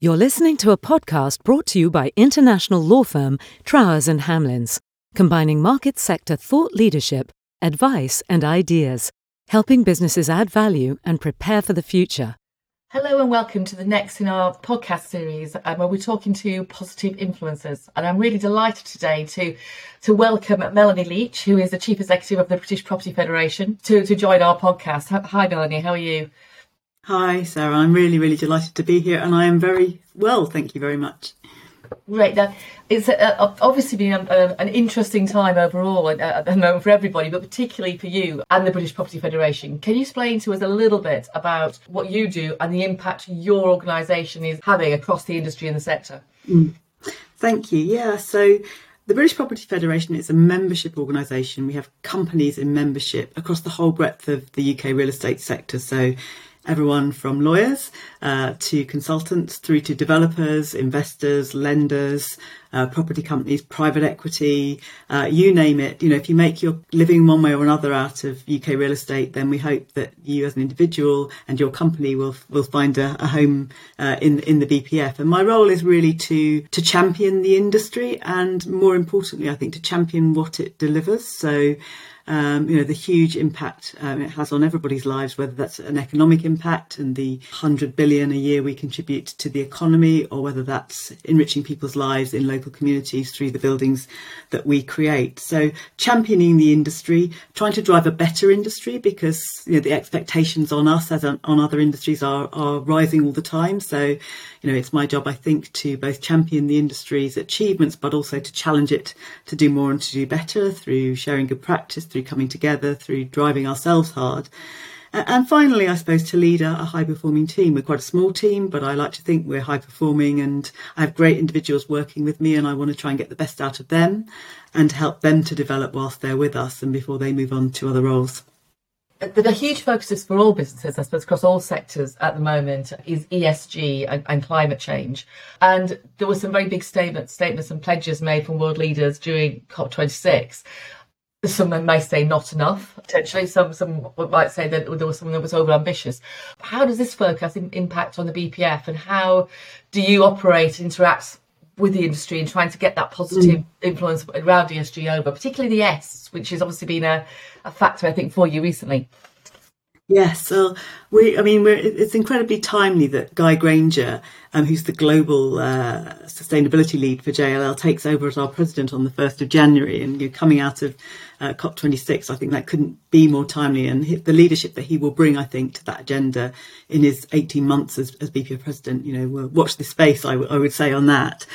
You're listening to a podcast brought to you by international law firm Trowers and Hamlins, combining market sector thought leadership, advice, and ideas, helping businesses add value and prepare for the future. Hello and welcome to the next in our podcast series um, where we're talking to positive influencers. And I'm really delighted today to to welcome Melanie Leach, who is the Chief Executive of the British Property Federation, to, to join our podcast. Hi, Melanie, how are you? Hi, Sarah. I'm really, really delighted to be here, and I am very well. Thank you very much. Right. Now, it's uh, obviously been a, a, an interesting time overall at, at the moment for everybody, but particularly for you and the British Property Federation. Can you explain to us a little bit about what you do and the impact your organisation is having across the industry and the sector? Mm. Thank you. Yeah. So the British Property Federation is a membership organisation. We have companies in membership across the whole breadth of the UK real estate sector. So everyone from lawyers uh, to consultants through to developers, investors, lenders, uh, property companies, private equity, uh, you name it. You know, if you make your living one way or another out of UK real estate, then we hope that you as an individual and your company will will find a, a home uh, in in the BPF. And my role is really to to champion the industry and more importantly, I think to champion what it delivers. So um, you know, the huge impact um, it has on everybody's lives, whether that's an economic impact and the 100 billion a year we contribute to the economy, or whether that's enriching people's lives in local communities through the buildings that we create. So championing the industry, trying to drive a better industry because, you know, the expectations on us as on, other industries are, are rising all the time. So, you know, it's my job, I think, to both champion the industry's achievements, but also to challenge it to do more and to do better through sharing good practice, through through coming together, through driving ourselves hard. And finally, I suppose to lead a, high performing team. We're quite a small team, but I like to think we're high performing and I have great individuals working with me and I want to try and get the best out of them and help them to develop whilst they're with us and before they move on to other roles. The, huge focus for all businesses, I suppose, across all sectors at the moment is ESG and, and, climate change. And there were some very big statements, statements and pledges made from world leaders during COP26 some may say not enough potentially. Some some might say that there was something that was over ambitious how does this focus impact on the bpf and how do you operate interact with the industry and trying to get that positive mm. influence around esg over particularly the s which has obviously been a, a factor i think for you recently Yes, so we, I mean, it's incredibly timely that Guy Grainger, um, who's the global uh, sustainability lead for JLL, takes over as our president on the 1st of January. And you're coming out of uh, COP26, I think that couldn't be more timely. And the leadership that he will bring, I think, to that agenda in his 18 months as, as BPF president, you know, we'll watch the space, I, w- I would say, on that.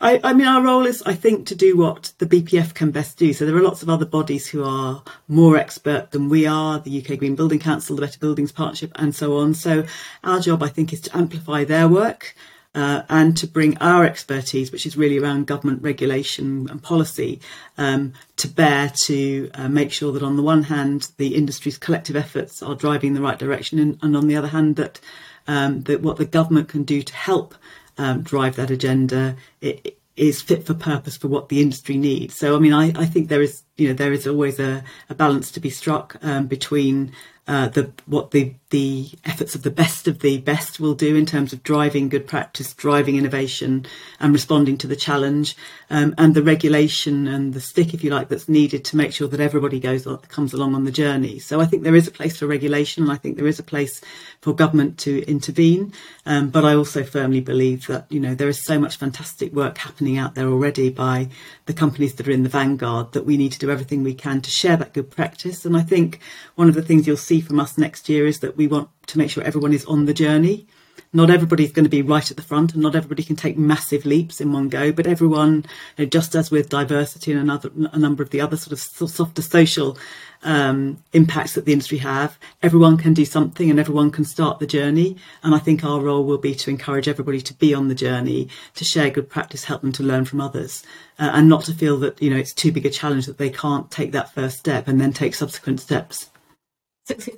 I, I, mean, our role is, I think, to do what the BPF can best do. So there are lots of other bodies who are more expert than we are, the UK Green Building Council, the Better Buildings Partnership, and so on. So our job, I think, is to amplify their work uh, and to bring our expertise, which is really around government regulation and policy, um, to bear to uh, make sure that on the one hand, the industry's collective efforts are driving the right direction, and, and on the other hand, that um, that what the government can do to help um, drive that agenda it, is fit for purpose for what the industry needs. So, I mean, I, I think there is, you know, there is always a, a balance to be struck um, between uh, the what the the efforts of the best of the best will do in terms of driving good practice, driving innovation, and responding to the challenge, um, and the regulation and the stick, if you like, that's needed to make sure that everybody goes comes along on the journey. So I think there is a place for regulation, and I think there is a place for government to intervene. Um, but I also firmly believe that you know there is so much fantastic work happening out there already by the companies that are in the vanguard that we need to do everything we can to share that good practice. And I think one of the things you'll see from us next year is that we want to make sure everyone is on the journey. Not everybody's going to be right at the front, and not everybody can take massive leaps in one go. But everyone, you know, just as with diversity and another, a number of the other sort of softer social um, impacts that the industry have, everyone can do something, and everyone can start the journey. And I think our role will be to encourage everybody to be on the journey, to share good practice, help them to learn from others, uh, and not to feel that you know it's too big a challenge that they can't take that first step and then take subsequent steps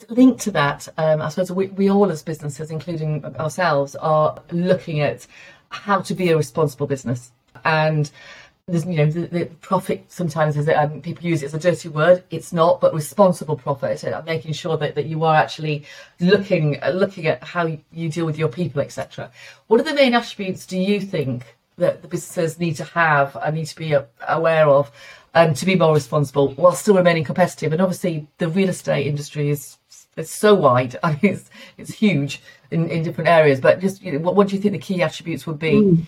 linked to that, um, I suppose we, we all as businesses, including ourselves, are looking at how to be a responsible business. And there's you know the, the profit sometimes is um, people use it as a dirty word it's not but responsible profit and making sure that, that you are actually looking uh, looking at how you deal with your people etc what are the main attributes do you think that the businesses need to have and need to be aware of um, to be more responsible while still remaining competitive. And obviously the real estate industry is it's so wide I mean it's it's huge in, in different areas. But just you know, what, what do you think the key attributes would be? Mm.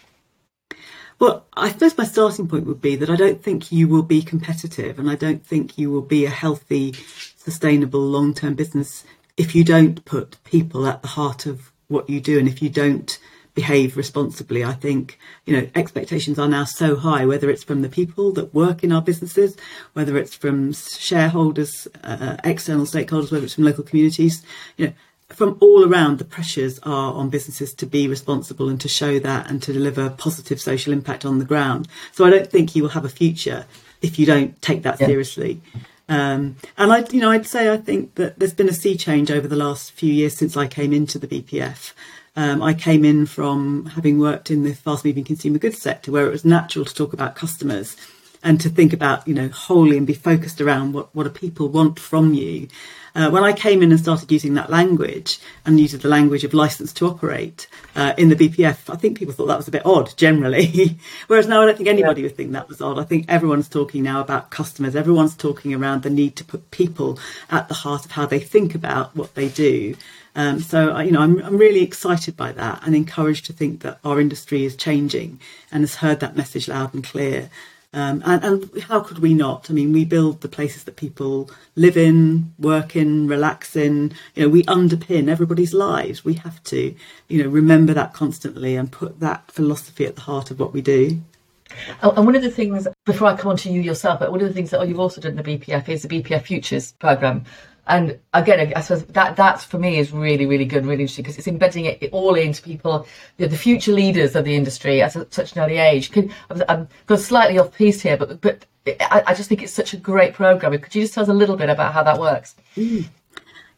Well, I suppose my starting point would be that I don't think you will be competitive and I don't think you will be a healthy, sustainable, long term business if you don't put people at the heart of what you do and if you don't behave responsibly. I think, you know, expectations are now so high, whether it's from the people that work in our businesses, whether it's from shareholders, uh, external stakeholders, whether it's from local communities, you know, from all around, the pressures are on businesses to be responsible and to show that and to deliver positive social impact on the ground. So I don't think you will have a future if you don't take that yeah. seriously. Um, and I, you know, I'd say I think that there's been a sea change over the last few years since I came into the BPF. Um, I came in from having worked in the fast-moving consumer goods sector, where it was natural to talk about customers and to think about, you know, wholly and be focused around what what do people want from you. Uh, when I came in and started using that language and using the language of license to operate uh, in the BPF, I think people thought that was a bit odd generally. Whereas now I don't think anybody yeah. would think that was odd. I think everyone's talking now about customers. Everyone's talking around the need to put people at the heart of how they think about what they do. Um, so, you know, I'm, I'm really excited by that and encouraged to think that our industry is changing and has heard that message loud and clear. Um, and, and, how could we not? I mean, we build the places that people live in, work in, relax in. You know, we underpin everybody's lives. We have to, you know, remember that constantly and put that philosophy at the heart of what we do. Oh, and one of the things, before I come on to you yourself, but one of the things that you've also done in the BPF is the BPF Futures programme, and again, I suppose that that's for me is really, really good, really interesting because it's embedding it all into people, you know, the future leaders of the industry at such an early age. Could, I'm going slightly off piece here, but but I, I, just think it's such a great program. Could you just tell us a little bit about how that works? Mm.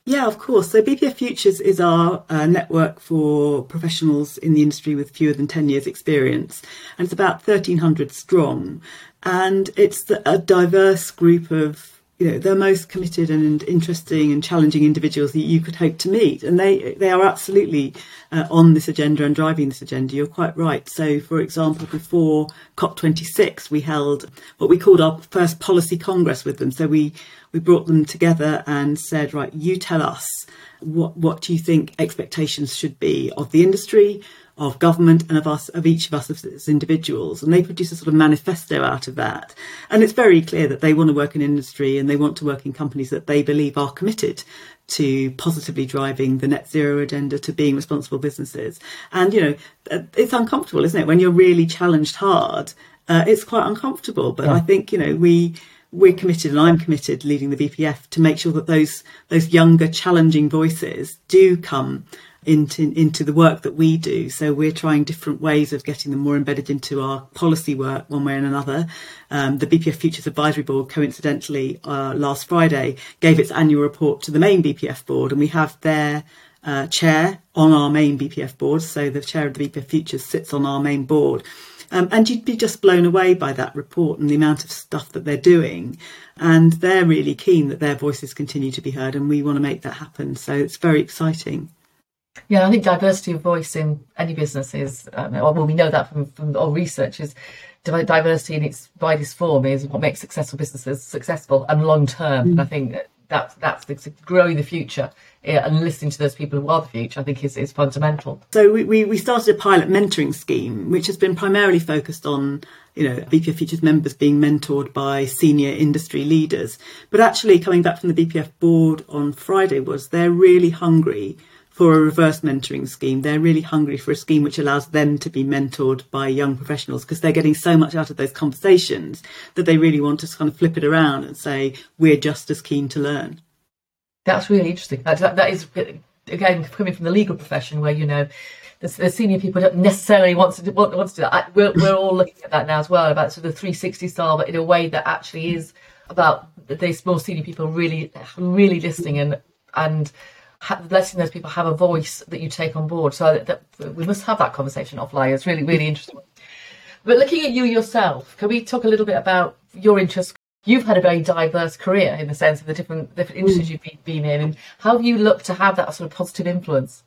Yeah, of course. So BPF Futures is our uh, network for professionals in the industry with fewer than 10 years experience. And it's about 1,300 strong. And it's a diverse group of you know the most committed and interesting and challenging individuals that you could hope to meet. And they they are absolutely uh, on this agenda and driving this agenda. You're quite right. So for example before COP26 we held what we called our first policy congress with them. So we we brought them together and said right you tell us what what do you think expectations should be of the industry of government and of us, of each of us as individuals. And they produce a sort of manifesto out of that. And it's very clear that they want to work in industry and they want to work in companies that they believe are committed to positively driving the net zero agenda, to being responsible businesses. And, you know, uh, it's uncomfortable, isn't it? When you're really challenged hard, uh, it's quite uncomfortable. But yeah. I think, you know, we, we're committed and I'm committed leading the BPF to make sure that those those younger challenging voices do come into into the work that we do. So we're trying different ways of getting them more embedded into our policy work, one way and another. Um, the BPF Futures Advisory Board, coincidentally, uh, last Friday gave its annual report to the main BPF board, and we have their uh, chair on our main BPF board. So the chair of the BPF Futures sits on our main board. Um, and you'd be just blown away by that report and the amount of stuff that they're doing. And they're really keen that their voices continue to be heard, and we want to make that happen. So it's very exciting. Yeah, I think diversity of voice in any business is, um, well, we know that from, from our research, is diversity in its widest form is what makes successful businesses successful and long term. Mm. And I think that's that's the, growing the future yeah, and listening to those people who are the future, I think is, is fundamental. So we, we, we started a pilot mentoring scheme, which has been primarily focused on, you know, BPF Futures members being mentored by senior industry leaders. But actually coming back from the BPF board on Friday was they're really hungry for a reverse mentoring scheme. They're really hungry for a scheme which allows them to be mentored by young professionals because they're getting so much out of those conversations that they really want to kind of flip it around and say, we're just as keen to learn. That's really interesting. that, that is, again, coming from the legal profession where, you know, the, the, senior people don't necessarily want to do, want, want to do that. I, we're, we're all looking at that now as well about sort of the 360 style, but in a way that actually is about these more senior people really, really listening and and letting those people have a voice that you take on board. So that, we must have that conversation offline. It's really, really interesting. But looking at you yourself, can we talk a little bit about your interests? You've had a very diverse career in the sense of the different different industries mm. you've been in, and how have you looked to have that sort of positive influence?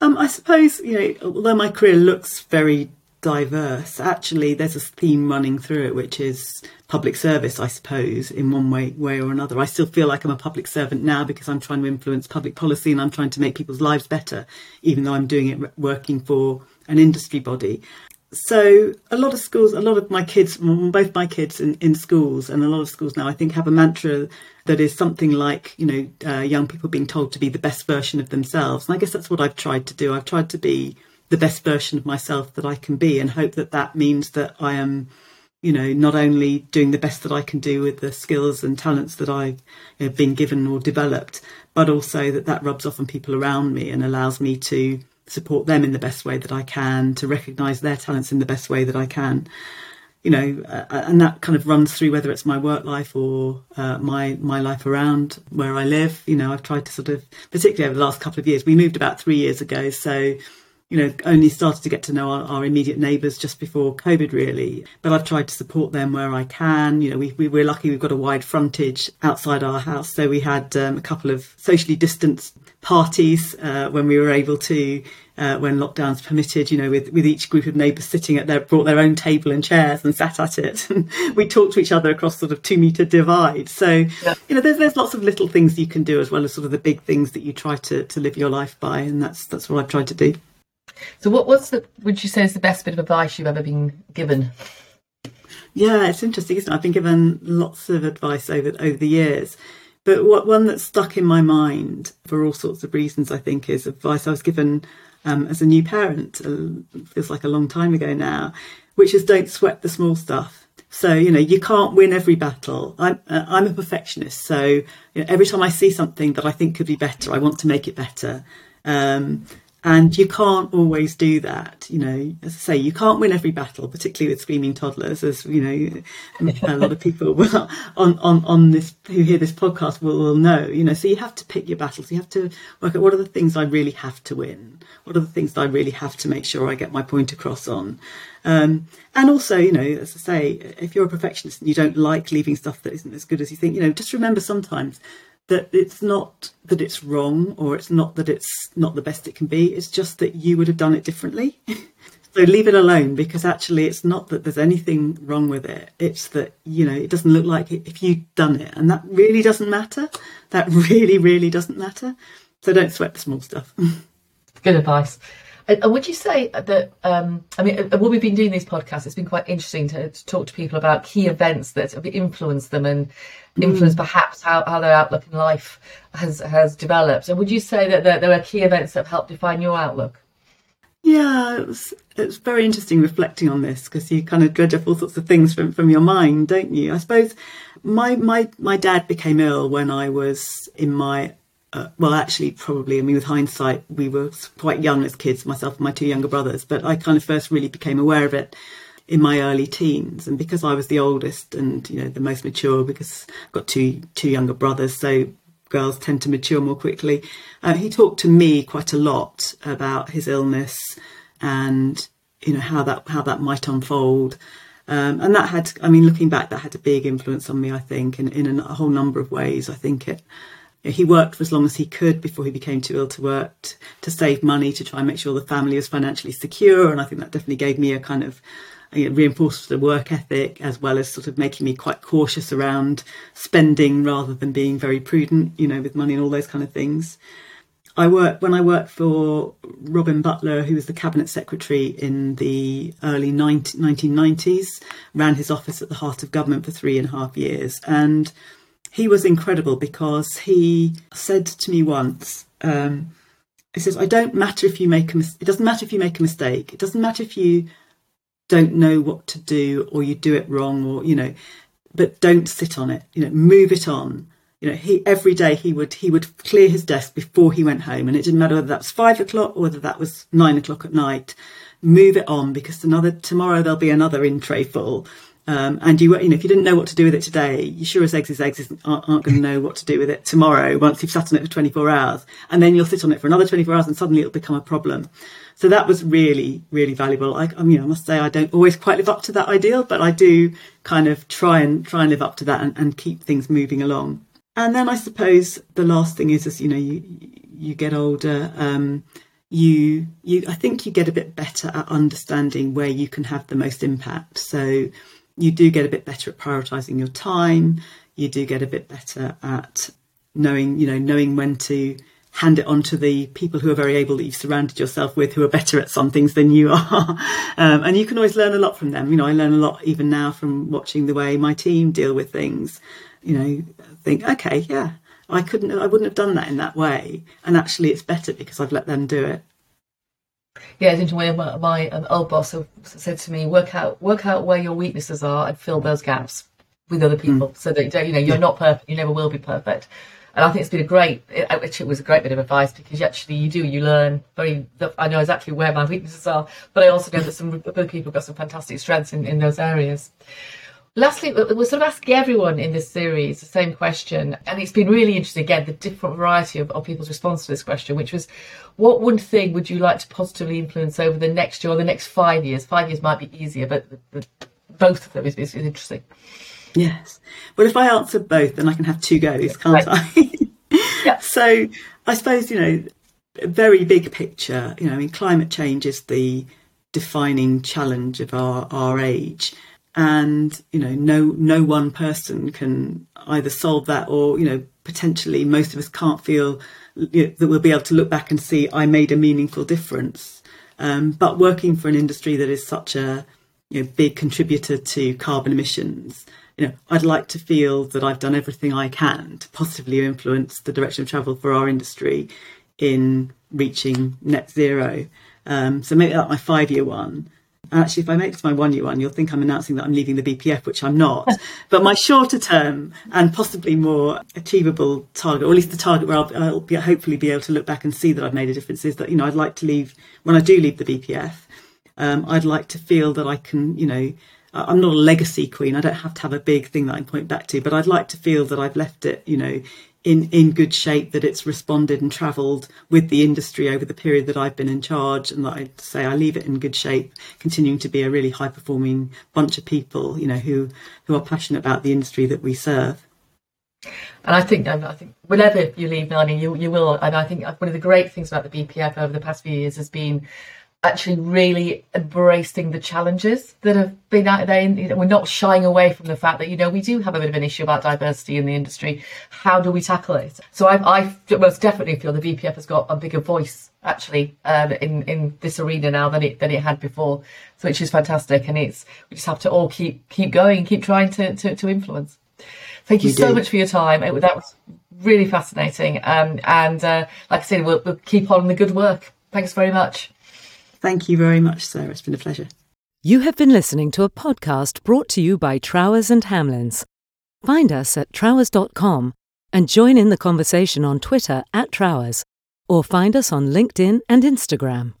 Um, I suppose you know, although my career looks very diverse, actually, there's a theme running through it, which is public service. I suppose in one way, way or another. I still feel like I'm a public servant now because I'm trying to influence public policy and I'm trying to make people's lives better, even though I'm doing it working for an industry body so a lot of schools, a lot of my kids, both my kids in, in schools and a lot of schools now, I think have a mantra that is something like, you know, uh, young people being told to be the best version of themselves. And I guess that's what I've tried to do. I've tried to be the best version of myself that I can be and hope that that means that I am, you know, not only doing the best that I can do with the skills and talents that you know, been given or developed, but also that that rubs off on people around me and allows me to support them in the best way that I can, to recognise their talents in the best way that I can. You know, uh, and that kind of runs through whether it's my work life or uh, my my life around where I live. You know, I've tried to sort of, particularly over the last couple of years, we moved about three years ago, so you know, only started to get to know our, our, immediate neighbours just before COVID, really. But I've tried to support them where I can. You know, we, we, are lucky we've got a wide frontage outside our house. So we had um, a couple of socially distanced parties uh, when we were able to, uh, when lockdowns permitted, you know, with, with each group of neighbours sitting at their, brought their own table and chairs and sat at it. We talked to each other across sort of two metre divide. So, yeah. you know, there's, there's lots of little things you can do as well as sort of the big things that you try to, to live your life by. And that's, that's what I've tried to do. So, what what's the would you say is the best bit of advice you've ever been given? Yeah, it's interesting, isn't it? I've been given lots of advice over over the years, but what one that stuck in my mind for all sorts of reasons, I think, is advice I was given um, as a new parent. Uh, feels like a long time ago now, which is don't sweat the small stuff. So you know you can't win every battle. I'm uh, I'm a perfectionist, so you know, every time I see something that I think could be better, I want to make it better. Um, and you can't always do that. You know, as I say, you can't win every battle, particularly with screaming toddlers, as you know, a lot of people will, on, on, on this who hear this podcast will, will know. You know, so you have to pick your battles. You have to work out what are the things I really have to win. What are the things that I really have to make sure I get my point across on? Um, and also, you know, as I say, if you're a perfectionist and you don't like leaving stuff that isn't as good as you think, you know, just remember sometimes that it's not that it's wrong or it's not that it's not the best it can be. It's just that you would have done it differently. so leave it alone because actually it's not that there's anything wrong with it. It's that, you know, it doesn't look like it if you've done it. And that really doesn't matter. That really, really doesn't matter. So don't sweat the small stuff. Good advice. And would you say that, um, I mean, uh, when we've been doing these podcasts, it's been quite interesting to, to talk to people about key events that have influenced them and influenced mm. perhaps how, how their outlook in life has, has developed. And would you say that there, there are key events that have helped define your outlook? Yeah, it was, it's very interesting reflecting on this because you kind of dredge up all sorts of things from, from your mind, don't you? I suppose my, my, my dad became ill when I was in my uh, well, actually, probably. I mean, with hindsight, we were quite young as kids, myself and my two younger brothers. But I kind of first really became aware of it in my early teens, and because I was the oldest and you know the most mature, because I've got two two younger brothers, so girls tend to mature more quickly. Uh, he talked to me quite a lot about his illness and you know how that how that might unfold. Um, and that had, I mean, looking back, that had a big influence on me. I think in in a whole number of ways. I think it he worked for as long as he could before he became too ill to work t- to save money to try and make sure the family was financially secure. And I think that definitely gave me a kind of you know, reinforced the work ethic as well as sort of making me quite cautious around spending rather than being very prudent, you know, with money and all those kind of things. I worked when I worked for Robin Butler, who was the cabinet secretary in the early 19, 1990s, ran his office at the heart of government for three and a half years, and he was incredible because he said to me once, um, he says, "I don't matter if you make a mis- it doesn't matter if you make a mistake. It doesn't matter if you don't know what to do or you do it wrong or you know, but don't sit on it. You know, move it on." You know, he every day he would he would clear his desk before he went home, and it didn't matter whether that was five o'clock or whether that was nine o'clock at night. Move it on because another tomorrow there'll be another in tray full Um, and you, you know, if you didn't know what to do with it today, you sure as eggs is eggs aren't, aren't going to know what to do with it tomorrow once you've sat on it for 24 hours. And then you'll sit on it for another 24 hours and suddenly it'll become a problem. So that was really, really valuable. I, I mean, I must say I don't always quite live up to that ideal, but I do kind of try and try and live up to that and, and keep things moving along. And then I suppose the last thing is, as you know, you you get older, um, you you I think you get a bit better at understanding where you can have the most impact. So you do get a bit better at prioritizing your time. You do get a bit better at knowing, you know, knowing when to hand it on to the people who are very able that you've surrounded yourself with who are better at some things than you are. Um, and you can always learn a lot from them. You know, I learn a lot even now from watching the way my team deal with things. You know, think, okay, yeah, I couldn't, I wouldn't have done that in that way. And actually, it's better because I've let them do it. Yeah, it's interesting. My, my um, old boss said to me, "Work out, work out where your weaknesses are, and fill those gaps with other people, mm. so that you know you're not perfect. You never will be perfect." And I think it's been a great, it, it was a great bit of advice because actually you do, you learn very, I know exactly where my weaknesses are, but I also know that some other people have got some fantastic strengths in, in those areas. Lastly, we're sort of asking everyone in this series the same question, and it's been really interesting again the different variety of, of, people's response to this question, which was, what one thing would you like to positively influence over the next year or the next five years? Five years might be easier, but the, the, both of them is, is interesting. Yes. Well, if I answer both, then I can have two goes, can't right. I? yeah. So I suppose, you know, very big picture, you know, I mean, climate change is the defining challenge of our, our age. And, you know, no, no one person can either solve that or, you know, potentially most of us can't feel you know, that we'll be able to look back and see I made a meaningful difference. Um, but working for an industry that is such a you know, big contributor to carbon emissions, you know, I'd like to feel that I've done everything I can to positively influence the direction of travel for our industry in reaching net zero. Um, so maybe that my five year one. Actually, if I make this my one year one, you'll think I'm announcing that I'm leaving the BPF, which I'm not. but my shorter term and possibly more achievable target, or at least the target where I'll, I'll be, hopefully be able to look back and see that I've made a difference, is that you know I'd like to leave when I do leave the BPF. Um, I'd like to feel that I can, you know, I'm not a legacy queen. I don't have to have a big thing that I point back to, but I'd like to feel that I've left it, you know, in, in good shape, that it's responded and travelled with the industry over the period that I've been in charge, and that I say I leave it in good shape, continuing to be a really high performing bunch of people, you know, who who are passionate about the industry that we serve. And I think I think whenever you leave Melanie, you you will. And I think one of the great things about the BPF over the past few years has been actually really embracing the challenges that have been out there. You know, we're not shying away from the fact that, you know, we do have a bit of an issue about diversity in the industry. How do we tackle it? So I, I most definitely feel the BPF has got a bigger voice actually um, in, in this arena now than it, than it had before. So which is fantastic. And it's, we just have to all keep, keep going, keep trying to, to, to influence. Thank you so do. much for your time. It, that was really fascinating. Um, and uh, like I said, we'll, we'll keep on the good work. Thanks very much. Thank you very much, Sarah. It's been a pleasure. You have been listening to a podcast brought to you by Trowers and Hamlins. Find us at trowers.com and join in the conversation on Twitter at Trowers or find us on LinkedIn and Instagram.